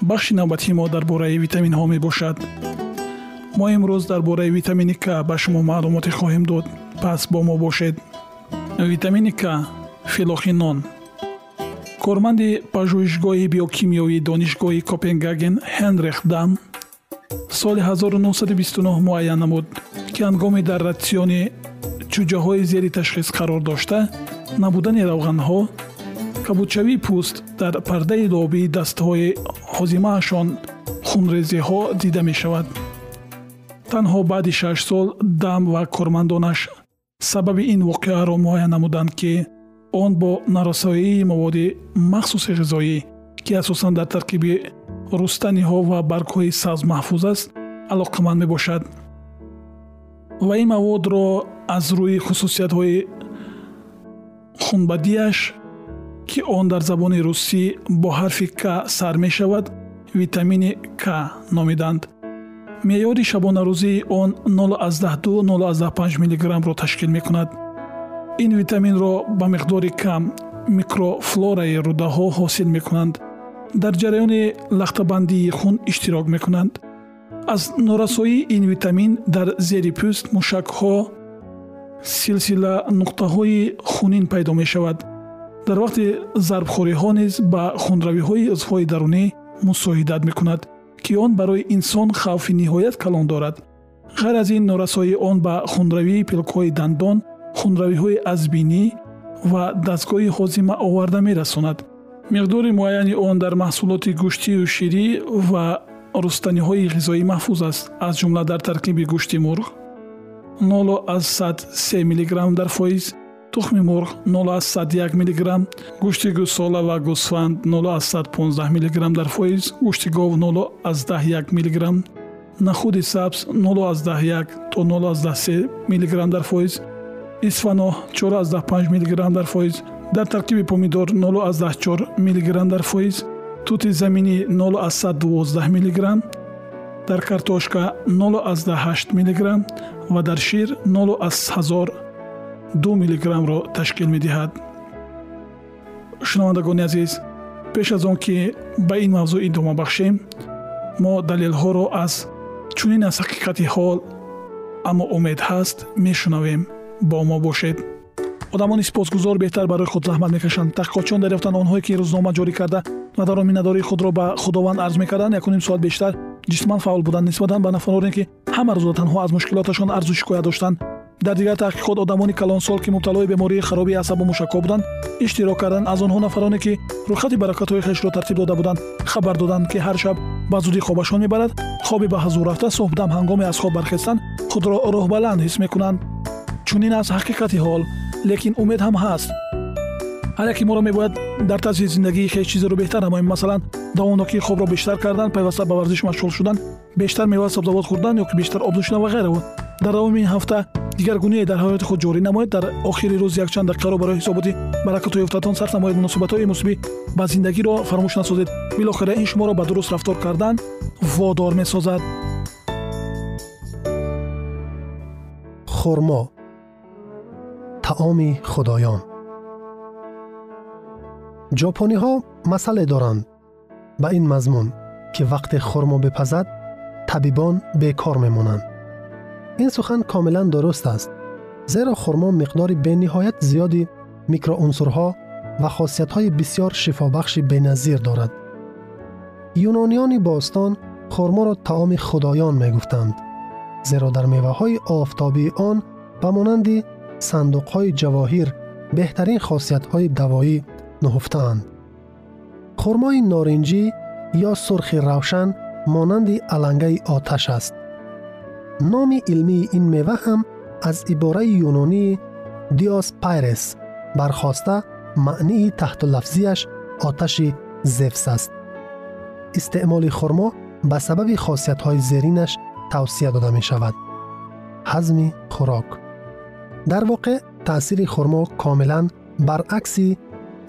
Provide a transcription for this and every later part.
бахши навбатии мо дар бораи витаминҳо мебошад. Мо имрӯз дар бораи витамини к ба шумо маълумоте хоҳем дод. Пас бо мо бошед. Витамини к филохинон корманди пажӯҳишгоҳи биокимиёвии донишгоҳи копенгаген ҳенрих дам соли 1929 муайян намуд ки ҳангоми дар ратсиони чуҷаҳои зери ташхис қарор дошта набудани равғанҳо кабудшавии пӯст дар пардаи лобии дастҳои ҳозимаашон хунрезиҳо дида мешавад. Танҳо баъди шаш сол дам ва кормандонаш сабаби ин воқеаро муайян намуданд ки он бо нарасоии маводи махсуси ғизоӣ ки асосан дар таркиби рустаниҳо ва баргҳои сабз маҳфуз аст алоқаманд мебошад. Ва ин маводро аз рӯи хусусиятҳои хунбадиаш ки он дар забони русӣ бо ҳарфи к сар мешавад витамини к номиданд. Меъёри шабонарӯзии он 0,2-0,5 мгро ташкил мекунад. Ин витаминро ба миқдори кам микрофлораи рӯдаҳо ҳосил мекунанд. Дар ҷараёни лахтабандии хун иштирок мекунанд. Аз норасоии ин витамин дар зери пӯст мушакҳо силсила нуқтаҳои хунин пайдо мешавад дар вақти зарбхӯриҳо низ ба хунравиҳои узвҳои дарунӣ мусоидат мекунад ки он барои инсон хавфи ниҳоят калон дорад. Ғайр аз ин норасоии он ба хунравии пилкҳои дандон хунравиҳои азбинӣ ва дастгоҳи ҳозима оварда мерасонад. Миқдори муайяни он дар маҳсулоти гӯштию ширӣ ва рустаниҳои ғизоӣ маҳфуз аст аз ҷумла дар таркиби гӯшти мурғ. 0 мг дар фоиз тухми мурғ 01 мг гӯшти гӯсола ва гӯсфанд 0115 мг дар фоиз гӯшти гов 01 мг нахуди сабз 01 то 03 мг дар фоиз исфаноҳ 45 мг дар фоиз дар таркиби помидор 04 мг дар фоиз тути заминӣ 012 мг дар картошка 08 мг ва дар шир 01000 ду миллиграммро ташкил медиҳад. Шунавандагони азиз пеш аз он ки ба ин мавзӯъ идома бахшем мо далелҳоро аз чунин аз ҳақиқати ҳол аммо умед ҳаст мешунавем. Бо мо бошед. Одамони сипосгузор беҳтар барои худ заҳмат мекашанд. Таҳқиқотчиён дарёфтанд онҳое ки рӯзномаҷорӣ карда мадаро миннатдории худро ба худованд арз мекарданд якуним соат бештар ҷисман фаъол буданд нисбатан ба нафароне ки ҳама рӯза танҳо аз мушкилоташон арзу шикоят доштанд дар дигар таҳқиқот одамони калонсол ки мубталои бемории хароби асабу мушакҳо буданд иштирок карданд аз онҳо нафароне ки рӯйхати баракатҳои хешро тартиб дода буданд. Хабар доданд ки ҳар шаб ба зудӣ хобашон мебарад. Хоби ба ҳазур рафта суҳбдам ҳангоми аз хоб бархестан худро рӯҳбаланд ҳис мекунанд. Чунин аст ҳақиқати ҳол лекин умед ҳам ҳаст. Ҳар яке моро мебояд дар тарзи зиндагии хеш чизеро беҳтар намоем масалан давомнокии хобро бештар кардан пайваста ба варзиш машғул шудан бештар меваи сабзавот хӯрдан ё ки бештар об нӯшидан ва ғайраво дар давоми ин ҳафта дигаргуние дар ҳаёти худ ҷорӣ намоед дар охири рӯз якчанд дақиқаро барои ҳисоботи баракату ёфтатон сарф намоед муносибатҳои мусиби ба зиндагиро фаромӯш насозед билохира ин шуморо ба дуруст рафтор кардан водор месозад хурмо таоми худоён ҷопониҳо масъале доранд ба ин мазмун ки вақте хурмо бипазад табибон бекор мемонанд این سخن کاملا درست است زیرا خرما مقداری به نهایت زیادی میکروعنصرها و خاصیت‌های بسیار شفابخش بینظیر دارد یونانیان باستان خرما را تعام خدایان می‌گفتند زیرا در میوه های آفتابی آن به مانند صندوق های جواهر بهترین خاصیت های دوایی نهفتند. خرمای نارنجی یا سرخ روشن مانند علنگه آتش است. номи илмии ин мева ҳам аз ибораи юнонии диос пайрес бархоста маънии таҳтулафзияш оташи зевс аст истеъмоли хурмо ба сабаби хосиятҳои зеринаш тавсия дода мешавад ҳазми хӯрок дар воқеъ таъсири хурмо комилан баръакси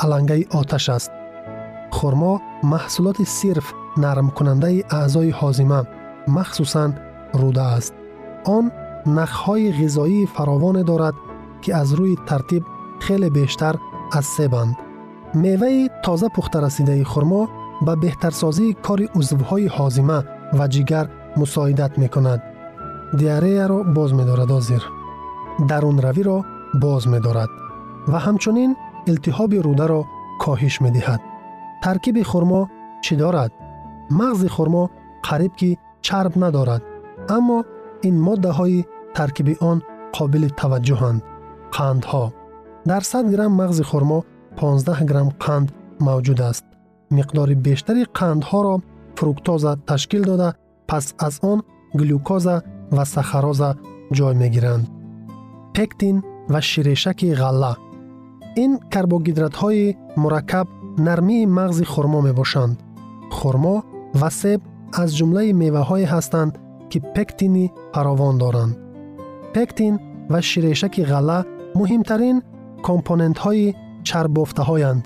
алангаи оташ аст хурмо маҳсулоти сирф нармкунандаи аъзои ҳозима махсусан روده است آن نخهای غذایی فراوان دارد که از روی ترتیب خیلی بیشتر از سه بند میوه تازه پخته رسیده خرما به بهترسازی کار عضوهای حازمه و جگر مساعدت می کند. دیاره را باز می دارد آزیر. درون روی را باز می دارد و همچنین التهاب روده را کاهش می‌دهد. ترکیب خورما چی دارد؟ مغز خورما قریب که چرب ندارد аммо ин моддаҳои таркиби он қобили таваҷҷӯҳанд қандҳо. Дар 100 грамм мағзи хурмо 15 грамм қанд мавҷуд аст. Миқдори бештари қандҳоро фруктоза ташкил дода пас аз он глюкоза ва сахароза ҷой мегиранд. Пектин ва ширешаки ғалла. Ин карбогидратҳои мураккаб нармии мағзи хурмо мебошанд. Хурмо ва себ аз ҷумлаи меваҳое ҳастанд ки пектини фаровон доранд. Пектин ва ширешаки ғалла муҳимтарин компонентҳои чарбофтаҳоянд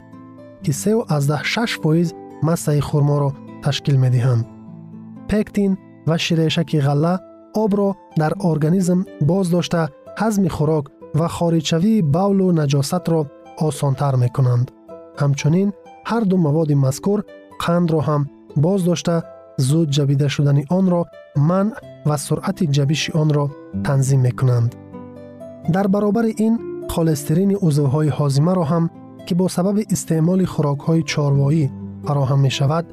ки 36 фоиз массаи хурморо ташкил медиҳанд. Пектин ва ширешаки ғалла обро дар организм боз дошта ҳазми хӯрок ва хориҷшавии бавлу наҷосатро осонтар мекунанд. Ҳамчунин ҳарду маводи мазкур қандро ҳам боз дошта زود جبیده شدن آن را من و سرعت جبیش آن را تنظیم می‌کنند. در برابر این خالسترین اوزوهای حازمه را هم که با سبب استعمال خوراک‌های چاروایی فراهم می شود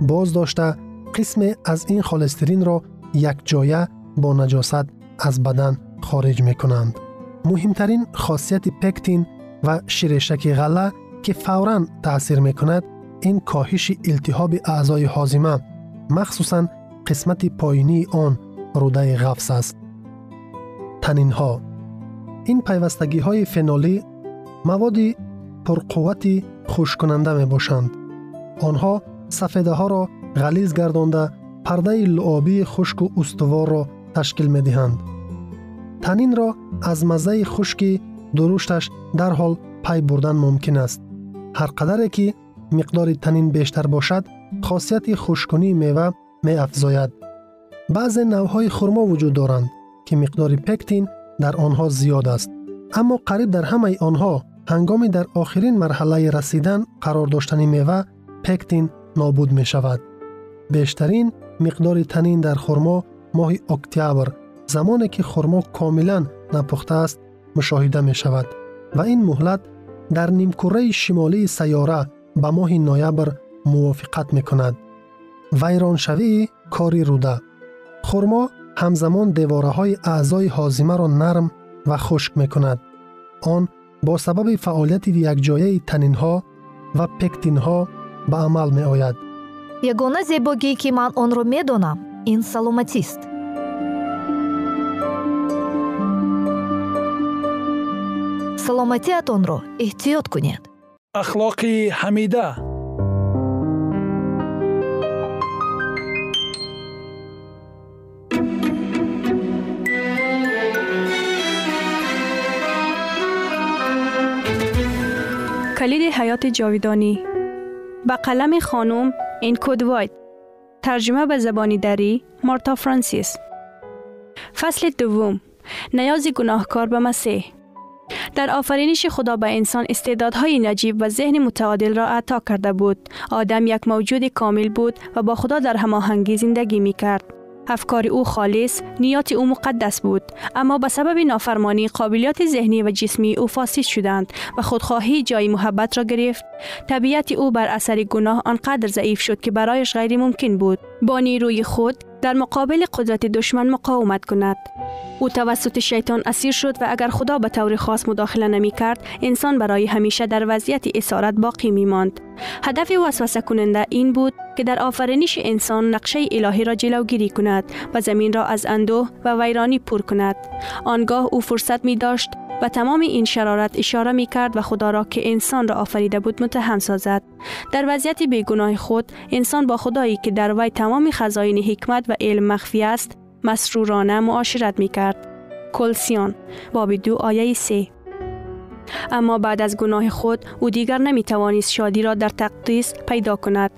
باز داشته قسم از این خالسترین را یک جایه با نجاست از بدن خارج می کنند. مهمترین خاصیت پکتین و شیرشک غله که فوراً تأثیر می کند این کاهش التهاب اعضای حازمه махсусан қисмати поинии он рудаи ғафс аст. Танинҳо ин пайвастагиҳои фенолӣ маводи пурқуввати хушккунанда мебошанд. Онҳо сафедаҳоро ғализ гардонда пардаи луобии хушку устуворро ташкил медиҳанд. Танинро аз маззаи хушки дурушташ дарҳол пай бурдан мумкин аст. Ҳар қадаре ки миқдори танин бештар бошад خاصیت خوشکنی میوه می افزاید. بعض نوهای خرما وجود دارند که مقدار پکتین در آنها زیاد است. اما قریب در همه آنها هنگامی در آخرین مرحله رسیدن قرار داشتن میوه پکتین نابود می شود. بیشترین مقدار تنین در خرما ماه اکتبر زمانی که خرما کاملا نپخته است مشاهده می شود و این مهلت در نیمکره شمالی سیاره به ماه نویبر мувофиқат мекунад. Вайроншавии кори руда. Хурмо ҳамзамон девораҳои аъзои ҳозимаро нарм ва хушк мекунад. Он бо сабаби фаъолияти якҷояи танинҳо ва пектинҳо ба амал меояд. Ягона зебогӣ ки ман онро медонам ин саломатист. Саломатиатонро эҳтиёт кунед. Ахлоқи ҳамида کلید حیات جاویدانی. با قلم خانم این وایت. ترجمه به زبانی دری مارتا فرانسیس. فصل دوم. نیاز گناهکار به مسیح. در آفرینش خدا به انسان استعدادهای نجیب و ذهن متعادل را عطا کرده بود. آدم یک موجود کامل بود و با خدا در هماهنگی زندگی می کرد. افکار او خالص، نیات او مقدس بود، اما به سبب نافرمانی قابلیت ذهنی و جسمی او فاسد شدند و خودخواهی جای محبت را گرفت. طبیعت او بر اثر گناه آنقدر ضعیف شد که برایش غیر ممکن بود با نیروی خود در مقابل قدرت دشمن مقاومت کند. او توسط شیطان اسیر شد و اگر خدا به طور خاص مداخله نمی کرد انسان برای همیشه در وضعیت اسارت باقی می ماند. هدف وسوسه کننده این بود که در آفرینش انسان نقشه الهی را جلوگیری کند و زمین را از اندوه و ویرانی پر کند. آنگاه او فرصت می داشت و تمام این شرارت اشاره می کرد و خدا را که انسان را آفریده بود متهم سازد. در وضعیت بیگناه خود انسان با خدایی که در وی تمام خزاین حکمت و علم مخفی است مسرورانه معاشرت می کرد. کلسیان باب دو آیه سه اما بعد از گناه خود او دیگر نمی توانست شادی را در تقدیس پیدا کند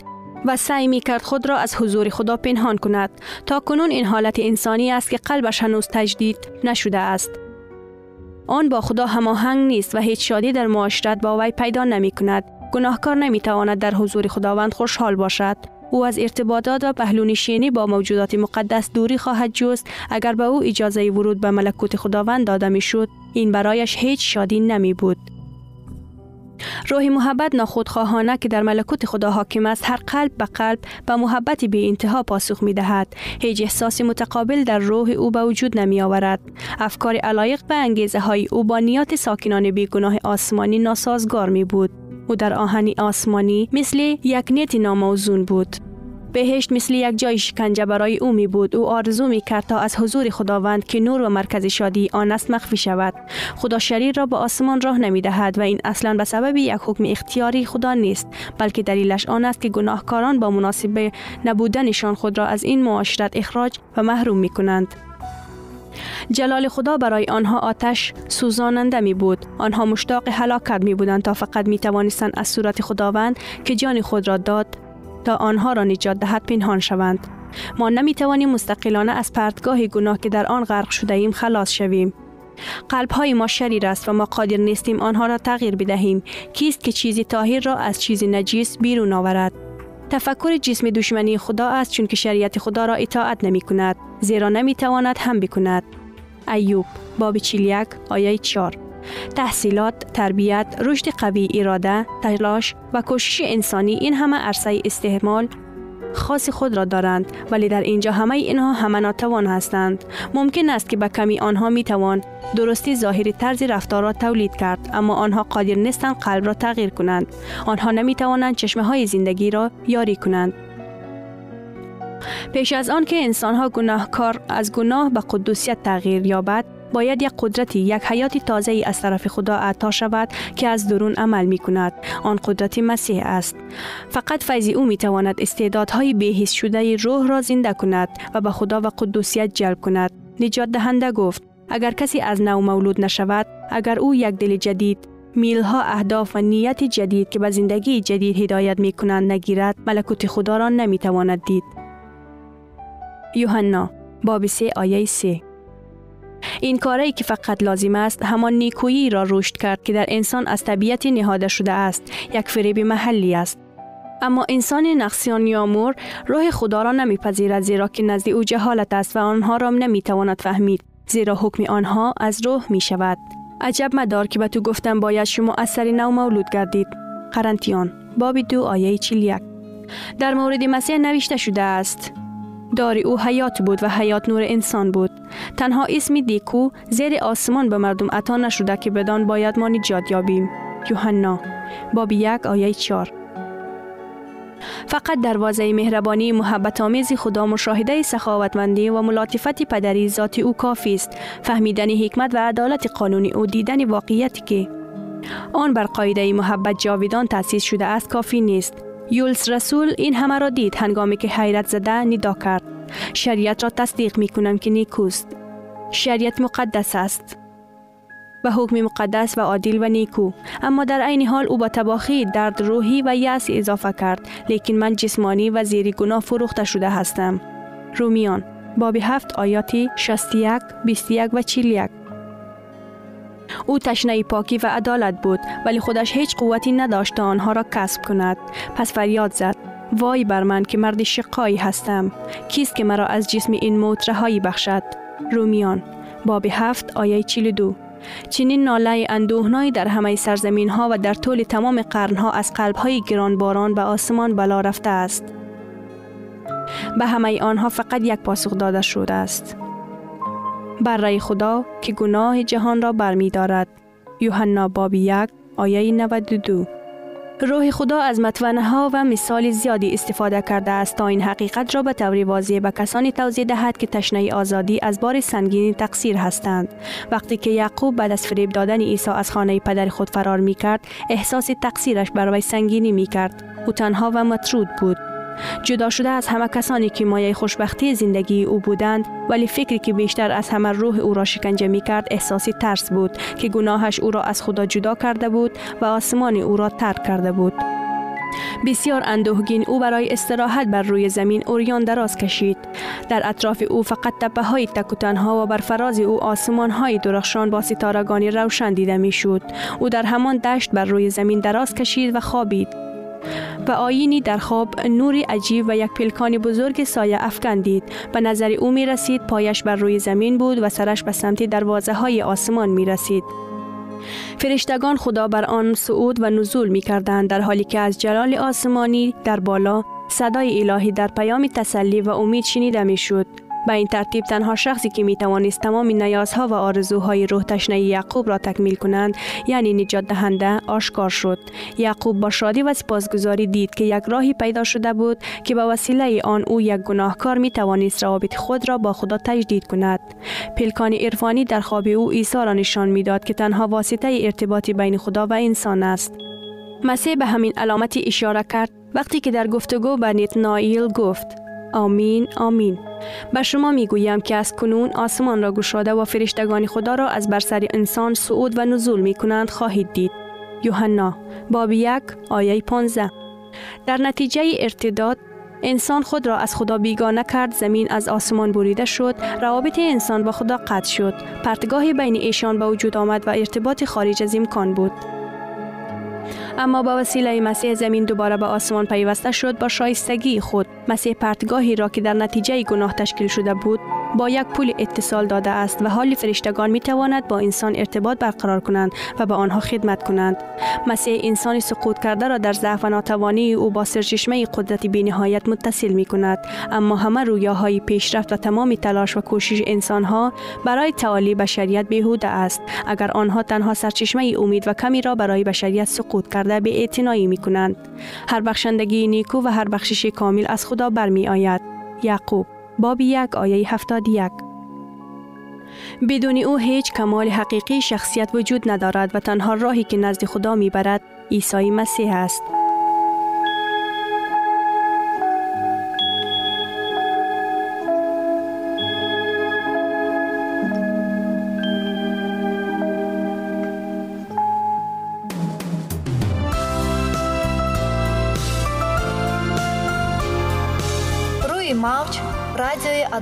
و سعی می کرد خود را از حضور خدا پنهان کند تا کنون این حالت انسانی است که قلبش هنوز تجدید نشده است آن با خدا هماهنگ نیست و هیچ شادی در معاشرت با وی پیدا نمی کند گناهکار نمی تواند در حضور خداوند خوشحال باشد. او از ارتباطات و پهلونشینی با موجودات مقدس دوری خواهد جست اگر به او اجازه ورود به ملکوت خداوند داده می شد این برایش هیچ شادی نمی بود روح محبت ناخودخواهانه که در ملکوت خدا حاکم است هر قلب به قلب به محبت بی انتها پاسخ می دهد. هیچ احساس متقابل در روح او به وجود نمی آورد. افکار علایق به انگیزه های او با نیات ساکنان بیگناه آسمانی ناسازگار می بود. او در آهنی آسمانی مثل یک نیت ناموزون بود. بهشت مثل یک جای شکنجه برای او می بود. او آرزو می کرد تا از حضور خداوند که نور و مرکز شادی آن است مخفی شود. خدا شریر را به آسمان راه نمی دهد و این اصلا به سبب یک حکم اختیاری خدا نیست بلکه دلیلش آن است که گناهکاران با مناسب نبودنشان خود را از این معاشرت اخراج و محروم می کنند. جلال خدا برای آنها آتش سوزاننده می بود. آنها مشتاق هلاکت می بودند تا فقط می توانستند از صورت خداوند که جان خود را داد تا آنها را نجات دهد پنهان شوند. ما نمی توانیم مستقلانه از پرتگاه گناه که در آن غرق شده ایم خلاص شویم. قلب های ما شریر است و ما قادر نیستیم آنها را تغییر بدهیم. کیست که چیزی طاهر را از چیزی نجیس بیرون آورد؟ تفکر جسم دشمنی خدا است چون که شریعت خدا را اطاعت نمی کند. زیرا نمی تواند هم بکند. ایوب باب 41 آیه 4 تحصیلات، تربیت، رشد قوی اراده، تلاش و کوشش انسانی این همه عرصه استعمال خاص خود را دارند ولی در اینجا همه اینها همه ناتوان هستند. ممکن است که به کمی آنها می توان درستی ظاهری طرز رفتار را تولید کرد اما آنها قادر نیستند قلب را تغییر کنند. آنها نمی توانند چشمه های زندگی را یاری کنند. پیش از آن که ها گناهکار از گناه به قدوسیت تغییر یابد باید یک قدرتی یک حیات تازه از طرف خدا عطا شود که از درون عمل می کند آن قدرت مسیح است. فقط فیض او می تواند استعدادهای بهیس شده روح را زنده کند و به خدا و قدوسیت جلب کند. نجات دهنده گفت اگر کسی از نو مولود نشود اگر او یک دل جدید میلها اهداف و نیت جدید که به زندگی جدید هدایت می کنند نگیرد ملکوت خدا را نمی تواند دید. یوحنا باب 3 آیه 3 این کاری که فقط لازم است همان نیکویی را رشد کرد که در انسان از طبیعت نهاده شده است یک فریب محلی است. اما انسان نقصیان یا مور روح خدا را نمیپذیرد زیرا که نزد او جهالت است و آنها را نمی‌تواند فهمید زیرا حکم آنها از روح می شود عجب مدار که به تو گفتم باید شما از سر نو مولود گردید. قرنتیان باب دو آیه چلیک در مورد مسیح نوشته شده است دار او حیات بود و حیات نور انسان بود. تنها اسم دیکو زیر آسمان به مردم عطا نشده که بدان باید ما نجات یابیم. یوحنا باب یک آیه چار فقط دروازه مهربانی محبت آمیز خدا مشاهده سخاوتمندی و ملاطفت پدری ذات او کافی است. فهمیدن حکمت و عدالت قانونی او دیدن واقعیتی که آن بر قاعده محبت جاویدان تأسیس شده است کافی نیست. یولس رسول این همه را دید هنگامی که حیرت زده ندا کرد. شریعت را تصدیق می کنم که نیکوست. شریعت مقدس است. به حکم مقدس و عادل و نیکو. اما در عین حال او با تباخی درد روحی و یأس اضافه کرد. لیکن من جسمانی و زیر گناه فروخته شده هستم. رومیان باب هفت آیاتی 61 21 و 41 او تشنه پاکی و عدالت بود ولی خودش هیچ قوتی نداشت تا آنها را کسب کند پس فریاد زد وای بر من که مرد شقایی هستم کیست که مرا از جسم این موت رهایی بخشد رومیان باب هفت آیه 42 چنین ناله اندوهنایی در همه سرزمین ها و در طول تمام قرنها از قلب های گرانباران به آسمان بلا رفته است. به همه آنها فقط یک پاسخ داده شده است. بر خدا که گناه جهان را برمی دارد. یوحنا باب یک آیه 92 روح خدا از متونه ها و مثال زیادی استفاده کرده است تا این حقیقت را به طور واضح به کسانی توضیح دهد که تشنه آزادی از بار سنگین تقصیر هستند. وقتی که یعقوب بعد از فریب دادن عیسی از خانه پدر خود فرار می کرد احساس تقصیرش برای سنگینی می کرد او تنها و مطرود بود. جدا شده از همه کسانی که مایه خوشبختی زندگی او بودند ولی فکری که بیشتر از همه روح او را شکنجه می کرد احساسی ترس بود که گناهش او را از خدا جدا کرده بود و آسمان او را ترک کرده بود. بسیار اندوهگین او برای استراحت بر روی زمین اوریان دراز کشید. در اطراف او فقط تپه های تکوتن ها و بر فراز او آسمان های درخشان با ستارگانی روشن دیده می شود او در همان دشت بر روی زمین دراز کشید و خوابید. و آینی در خواب نوری عجیب و یک پلکان بزرگ سایه افکن دید به نظر او می رسید پایش بر روی زمین بود و سرش به سمت دروازه های آسمان می رسید. فرشتگان خدا بر آن صعود و نزول می کردند در حالی که از جلال آسمانی در بالا صدای الهی در پیام تسلی و امید شنیده می شد. به این ترتیب تنها شخصی که می توانست تمام نیازها و آرزوهای روح تشنه یعقوب را تکمیل کنند یعنی نجات دهنده آشکار شد. یعقوب با شادی و سپاسگزاری دید که یک راهی پیدا شده بود که به وسیله آن او یک گناهکار می توانست روابط خود را با خدا تجدید کند. پلکان عرفانی در خواب او عیسی را نشان می‌داد که تنها واسطه ارتباط بین خدا و انسان است. مسیح به همین علامتی اشاره کرد وقتی که در گفتگو به نتنائیل گفت آمین آمین. به شما می گویم که از کنون آسمان را گشاده و فرشتگان خدا را از بر سر انسان صعود و نزول می کنند خواهید دید. یوحنا باب یک آیه 15 در نتیجه ارتداد انسان خود را از خدا بیگانه کرد زمین از آسمان بریده شد روابط انسان با خدا قطع شد. پرتگاهی بین ایشان به وجود آمد و ارتباط خارج از امکان بود. اما با وسیله مسیح زمین دوباره به آسمان پیوسته شد با شایستگی خود مسیح پرتگاهی را که در نتیجه گناه تشکیل شده بود با یک پول اتصال داده است و حال فرشتگان می تواند با انسان ارتباط برقرار کنند و به آنها خدمت کنند. مسیح انسانی سقوط کرده را در ضعف و ناتوانی او با سرچشمه قدرت بینهایت متصل می کند اما همه رویاهای پیشرفت و تمام تلاش و کوشش انسان ها برای تعالی بشریت بیهوده است. اگر آنها تنها سرچشمه امید و کمی را برای بشریت سقوط کرده به اعتنایی می کنند هر بخشندگی نیکو و هر بخشش کامل از خدا برمی آید یعقوب باب یک آیه هفتاد یک بدون او هیچ کمال حقیقی شخصیت وجود ندارد و تنها راهی که نزد خدا می‌برد عیسی مسیح است. радиои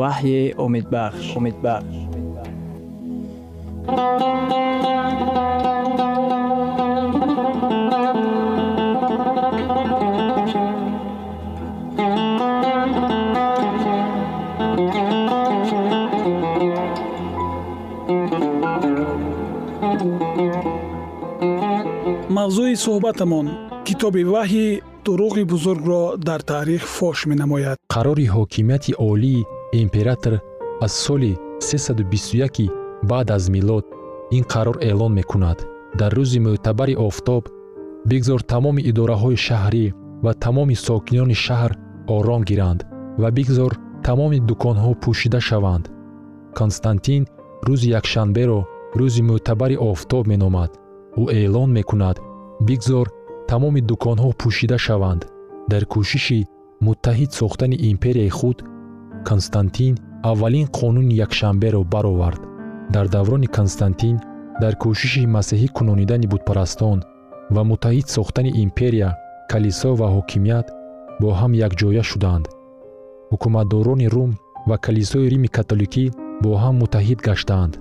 ваҳйи умедбахш умедбахш мавзӯи суҳбатамон китоби ваҳйи дуруғи бузургро дар таърих фош менамояд. Қарори ҳокимияти олии император аз соли 321 баъд аз милод ин қарор эълон мекунад. Дар рӯзи мӯътабари офтоб бигзор тамоми идораҳои шаҳрӣ ва тамоми сокинони шаҳр ором гиранд ва бигзор тамоми дуконҳо пӯшида шаванд. Константин рӯзи якшанберо рӯзи мӯътабари офтоб меномад. Ӯ эълон мекунад бигзор тамоми дуконҳо пӯшида шаванд. Дар кӯшиши муттаҳид сохтани империяи худ константин аввалин қонуни якшанберо баровард. Дар даврони константин дар кӯшиши масеҳӣ кунонидани бутпарастон ва муттаҳид сохтани империя калисо ва ҳокимият бо ҳам якҷоя шуданд. Ҳукуматдорони рум ва калисои рими католикӣ бо ҳам муттаҳид гаштаанд.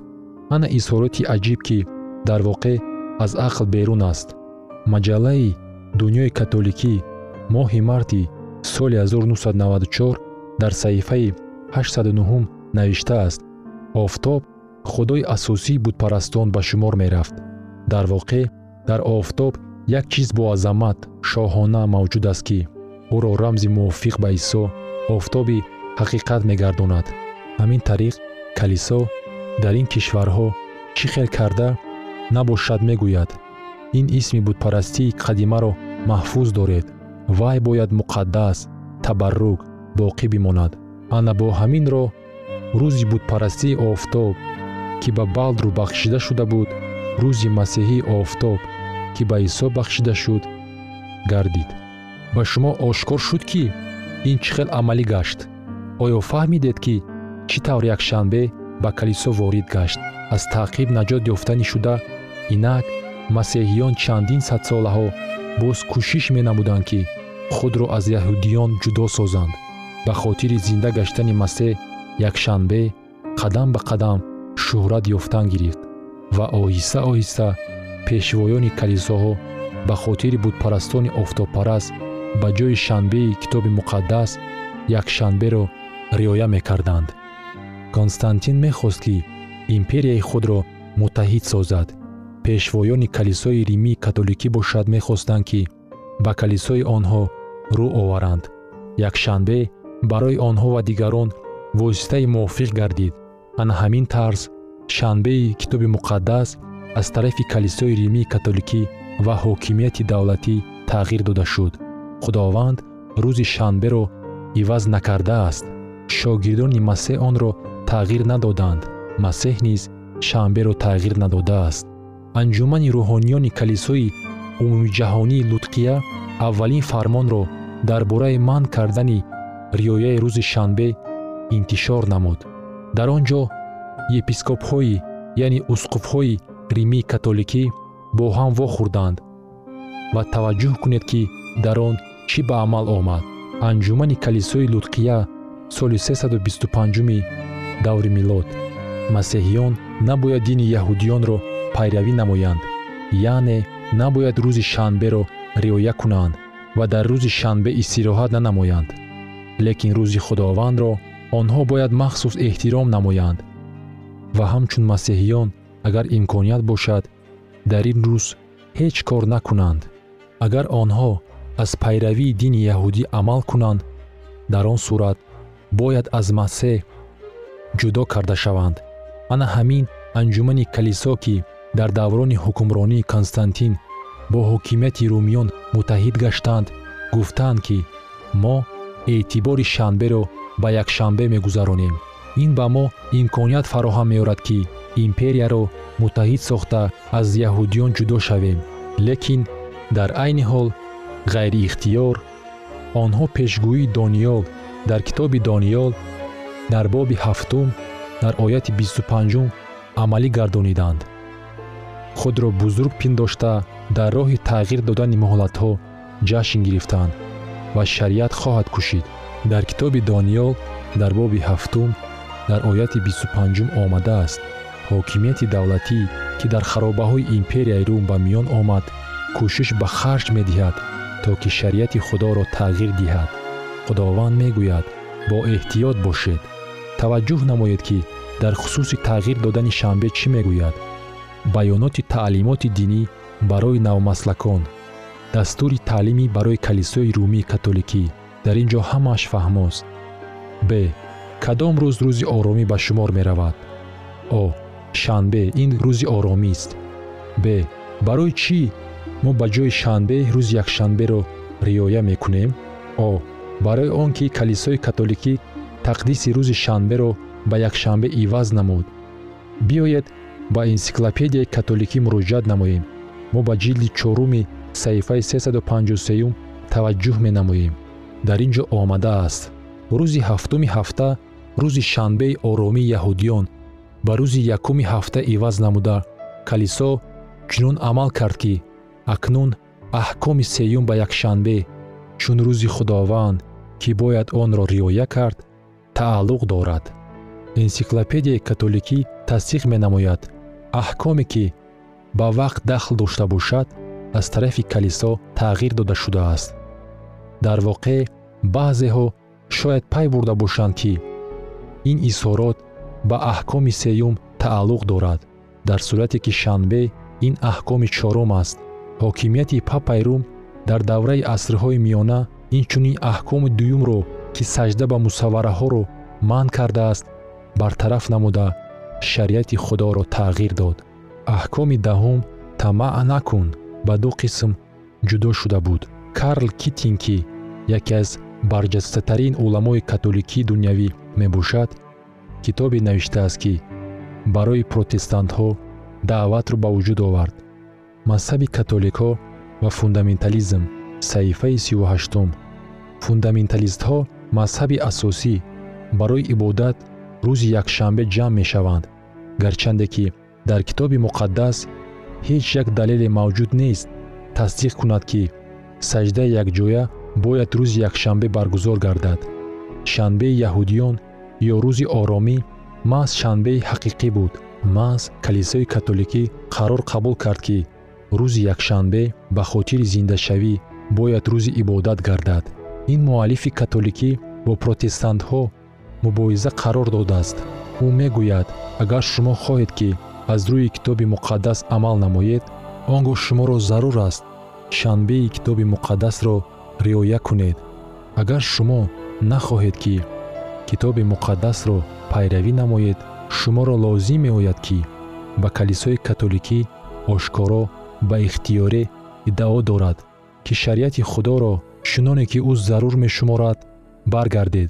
Ана изҳороти аҷиб ки дар воқеъ аз ақл берун аст маҷаллаи дунёи католикӣ моҳи марти соли 1994 дар саҳифаи 89 навиштааст офтоб худои асосии бутпарастон ба шумор мерафт. Дар воқеъ дар офтоб як чиз боазамат шоҳона мавҷуд аст ки ӯро рамзи мувофиқ ба исо офтоби ҳақиқат мегардонад. Ҳамин тариқ калисо дар ин кишварҳо чӣ хел карда набошад мегӯяд ин исми бутпарастии қадимаро маҳфуз доред. Вай бояд муқаддас табаррук боқӣ бимонад. Ана бо ҳаминро рӯзи бутпарастии офтоб ки ба балдру бахшида шуда буд рӯзи масеҳии офтоб ки ба исо бахшида шуд гардид. Ба шумо ошкор шуд ки ин чӣ хел амалӣ гашт? Оё фаҳмидед ки чӣ тавр якшанбе ба калисо ворид гашт? Аз таъқиб наҷот ёфтанӣ шуда инак масеҳиён чандин садсолаҳо боз кӯшиш менамуданд ки худро аз яҳудиён ҷудо созанд. Ба хотири зинда гаштани масеҳ якшанбе қадам ба қадам шӯҳрат ёфтан гирифт ва оҳиста оҳиста пешвоёни калисоҳо ба хотири бутпарастони офтобпараст ба ҷои шанбеи китоби муқаддас якшанберо риоя мекарданд. Константин мехост ки империяи худро муттаҳид созад пешвоёни калисои римии католикӣ бошад мехостанд ки ба калисои онҳо рӯ оваранд. Якшанбе барои онҳо ва дигарон воситаи мувофиқ гардид. Ана ҳамин тарз шанбеи китоби муқаддас аз тарафи калисои римии католикӣ ва ҳокимияти давлатӣ тағйир дода шуд. Худованд рӯзи шанберо иваз накардааст. Шогирдони масеҳ онро тағйир надоданд. Масеҳ низ шанберо тағйир надодааст анҷумани рӯҳониёни калисои умумиҷаҳонии лутқия аввалин фармонро дар бораи манъ кардани риояи рӯзи шанбе интишор намуд. Дар он ҷо епископҳои яъне усқуфҳои римии католикӣ бо ҳам вохӯрданд ва таваҷҷӯҳ кунед ки дар он чӣ ба амал омад. Анҷумани калисои лутқия соли 325 даври милод масеҳиён набояд дини яҳудиёнро пайравӣ намоянд яъне набояд рӯзи шанберо риоя кунанд ва дар рӯзи шанбе истироҳат нанамоянд. Лекин рӯзи худовандро онҳо бояд махсус эҳтиром намоянд. Ва ҳамчун масеҳиён агар имконият бошад дар ин рӯз ҳеҷ кор накунанд. Агар онҳо аз пайравии дини яҳудӣ амал кунанд дар он сурат бояд аз масеҳ ҷудо карда шаванд. Ана ҳамин анҷумани калисо ки дар даврони ҳукмронии константин бо ҳокимияти румиён муттаҳид гаштанд гуфтанд ки мо эътибори шанберо ба якшанбе мегузаронем. Ин ба мо имконият фароҳам меорад ки империяро муттаҳид сохта аз яҳудиён ҷудо шавем. Лекин дар айни ҳол ғайриихтиёр онҳо пешгӯии дониёл дар китоби дониёл дар боби ҳафтум дар ояти бисту панҷум амалӣ гардониданд худро бузург пиндошта дар роҳи тағйир додани муҳлатҳо ҷашн гирифтанд ва шариат хоҳад кушид. Дар китоби дониёл дар боби ҳафтум дар ояти бисту панҷум омадааст. Ҳокимияти давлатӣ ки дар харобаҳои империяи рум ба миён омад кӯшиш ба харҷ медиҳад то ки шариати худоро тағйир диҳад. Худованд мегӯяд бо эҳтиёт бошед. Таваҷҷӯҳ намоед ки дар хусуси тағйир додани шанбе чӣ мегӯяд баёноти таълимоти динӣ барои навмаслакон. Дастури таълимӣ барои калисои румии католикӣ. Дар ин ҷо ҳамааш фаҳмост б. Кадом рӯз рӯзи оромӣ ба шумор меравад. О. Шанбе ин рӯзи оромист б. Барои чӣ мо ба ҷои шанбе рӯзи якшанберо риоя мекунем? О. Барои он ки калисои католикӣ тақдиси рӯзи шанберо ба якшанбе иваз намуд. Биёед ба энсиклопедияи католикӣ муроҷиат намоем. Мо ба ҷилди чоруми саҳифаи 353 таваҷҷӯҳ менамоем. Дар ин ҷо омадааст рӯзи ҳафтуми ҳафта рӯзи шанбеи оромии яҳудиён ба рӯзи якуми ҳафта иваз намуда. Калисо чунон амал кард ки акнун аҳкоми сеюм ба якшанбе чун рӯзи худованд ки бояд онро риоя кард тааллуқ дорад. Энсиклопедияи католикӣ тасдиқ менамояд аҳкоме ки ба вақт дахл дошта бошад аз тарафи калисо тағйир дода шудааст. Дар воқеъ баъзеҳо шояд пай бурда бошанд ки ин изҳорот ба аҳкоми сеюм тааллуқ дорад. Дар сурате ки шанбе ин аҳкоми чорум аст. Ҳокимияти папаи рум дар давраи асрҳои миёна инчунин аҳкоми дуюмро ки саҷда ба мусаввараҳоро манъ кардааст бартараф намуда шариати худоро тағйир дод. Аҳкоми даҳум тамаъ накун ба ду қисм ҷудо шуда буд. Карл китин ки яке аз барҷастатарин уламои католикии дунявӣ мебошад китобе навиштааст ки барои протестантҳо даъватро ба вуҷуд овард. Мазҳаби католикҳо ва фундаментализм саҳифаи сиюҳаштум фундаменталистҳо мазҳаби асосӣ барои ибодат рӯзи якшанбе ҷамъ мешаванд гарчанде ки дар китоби муқаддас ҳеҷ як далеле мавҷуд нест тасдиқ кунад ки саҷдаи якҷоя бояд рӯзи якшанбе баргузор гардад. Шанбеи яҳудиён ё рӯзи оромӣ маҳз шанбеи ҳақиқӣ буд. Маҳз калисои католикӣ қарор қабул кард ки рӯзи якшанбе ба хотири зиндашавӣ бояд рӯзи ибодат гардад. Ин муаллифи католикӣ бо протестантҳо мубоҳиза қарор додааст. Ӯ мегӯяд агар шумо хоҳед ки аз рӯи китоби муқаддас амал намоед он гоҳ шуморо зарур аст шанбеи китоби муқаддасро риоя кунед. Агар шумо нахоҳед ки китоби муқаддасро пайравӣ намоед шуморо лозим меояд ки ба калисои католикӣ ошкоро ба ихтиёре иддао дорад ки шариати худоро чуноне ки ӯ зарур мешуморад баргардед.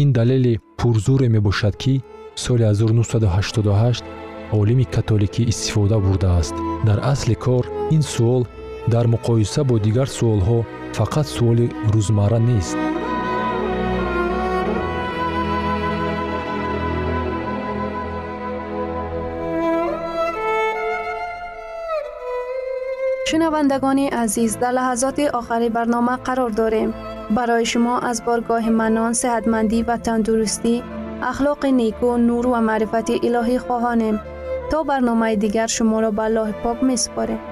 Ин далели пурзуре мебошад ки соли 1988 олими католикӣ истифода бурдааст дар асли кор ин суол дар муқоиса бо дигар суолҳо фақат суоли рӯзмарра нест. Шунавандагони азиз дар лаҳазоти охари барнома қарор дорем برای شما از بارگاه منان، صحتمندی و تندرستی، اخلاق نیکو، نور و معرفت الهی خواهانم تا برنامه دیگر شما را به پاک می سپاره.